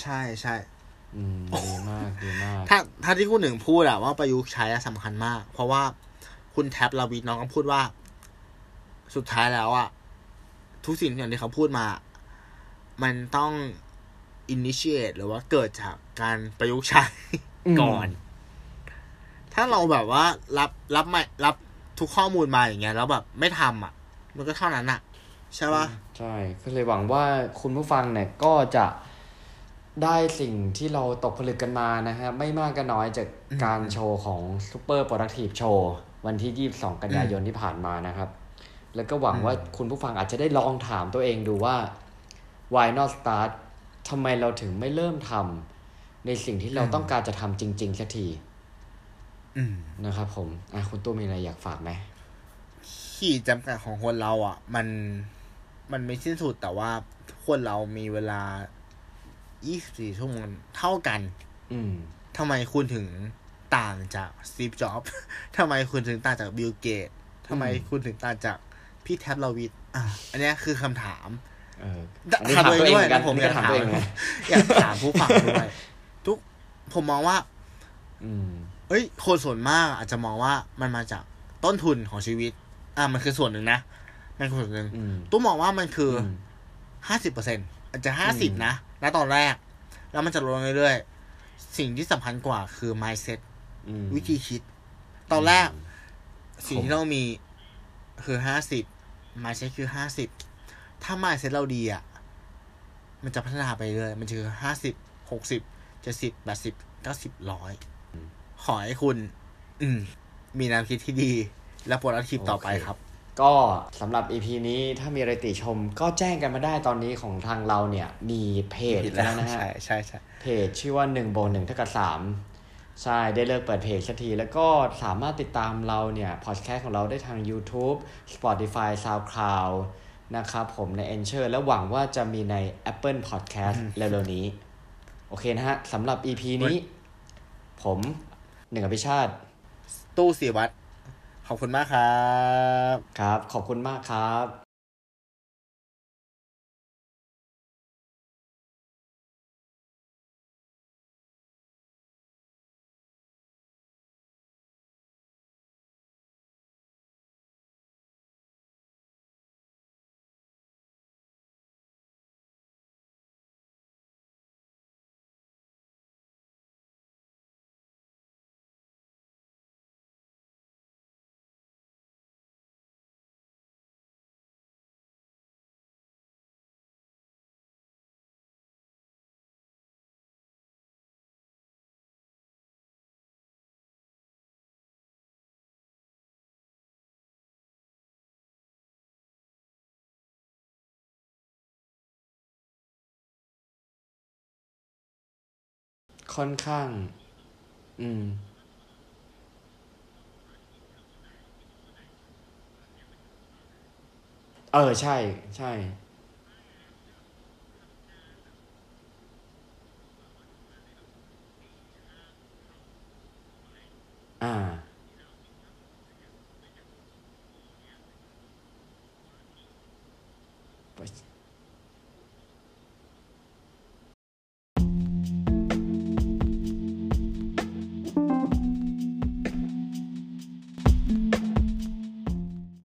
ใช่ใช่อืมดีมากดีมาก ถ้าถ้าที่คุณหนึ่งพูดอะว่าประยุกต์ใช้อะสำคัญมาก เพราะว่าคุณแท็บลาวิทน้องก็พูดว่า สุดท้ายแล้วอะทุกสิ่งอย่างที่เขาพูดมา มันต้อง initiate หรือว่าเกิดจากการประยุกต์ใช้อืมก่อน ถ้าเราแบบว่ารับรับไม่รับทุกข้อมูลมาอย่างเงี้ยแล้วแบบไม่ทำอะ มันก็เท่านั้นอะ ใช่ปะใช่ก็เลยหวังว่าคุณผู้ฟังเนี่ยก็จะได้สิ่งที่เราตกผลึกกันมานะฮะไม่มากก็น้อยจากการโชว์ของ Super Productive Show วันที่ 22 กันยายนที่ผ่านมานะครับ แล้วก็หวังว่าคุณผู้ฟังอาจจะได้ลองถามตัวเองดูว่า why not start ทำไมเราถึงไม่เริ่มทำในสิ่งที่เราต้องการจะทำจริงๆสักทีอืมนะครับผม อะ คุณตู้มีอะไรอยากฝากไหม ขีดจำกัดของคนเราอะ มัน มันไม่สิ้นสุดแต่ว่าทุกคนเรามีเวลา 24 ชั่วโมงเท่ากัน อืมทำไมคุณถึงต่างจาก Steve Jobs ทำไมคุณถึงต่างจาก Bill Gates ทำไมคุณถึงต่างจากพี่แท็ปรวิศอะอันเนี้ยคือคำถามเอออันนี้ถามถามตัวเองตัวเองด้วยเหมือนกันนะผมนี่อยากก็ถามถามตัวเองไงอยากถามผู้ฟังด้วยทุกผมมองว่า อืมเอ้ย คนส่วนมากอาจจะมองว่ามันมาจากต้นทุนของชีวิต อะมันคือส่วนหนึ่งนะ มันคือส่วนหนึ่งอืมตู้มองว่ามันคืออมห้าสิบเปอร์เซ็นอาจจะห้าอืสิบมนะณตอนแรก แล้วมันจะลดลงเรื่อยๆ สิ่งที่สำคัญกว่าคือ mindset อืมวิธีคิด ตอนแรก สิ่งผมที่เรามีคือห้าสิบ mindset คือห้าสิบ ถ้า mindset เราดีอะ มันจะพัฒนาไปเรื่อย มันจะคือห้าสิบหกสิบเจ็ดสิบแปดสิบเก้าสิบร้อย ขอให้คุณ อืมมีแนวคิดที่ดี และโปรดักทีฟต่อไปโอเคครับ ก็สำหรับ EP นี้ถ้ามีอะไรติชมก็แจ้งกันมาได้ตอนนี้ของทางเราเนี่ย มีเพจแล้วนะฮะ ใช่ใช่ใช่เพจชื่อว่า1บวก1เท่ากับ3ใช่ ได้เลิกเปิดเพจสักที แล้วก็สามารถติดตามเราเนี่ย พอดแคสต์ของเราได้ทาง YouTube Spotify SoundCloud นะครับผมใน e n c h o r และหวังว่าจะมีใน Apple Podcast เร็วๆนี้ โอเคนะฮะสำหรับ EP นี้ ผมหนึ่งอภิชาติ ตู้สีวัด ขอบคุณมากครับ ครับ ขอบคุณมากครับ ค่อนข้าง อืม เออ ใช่ ใช่ อ่า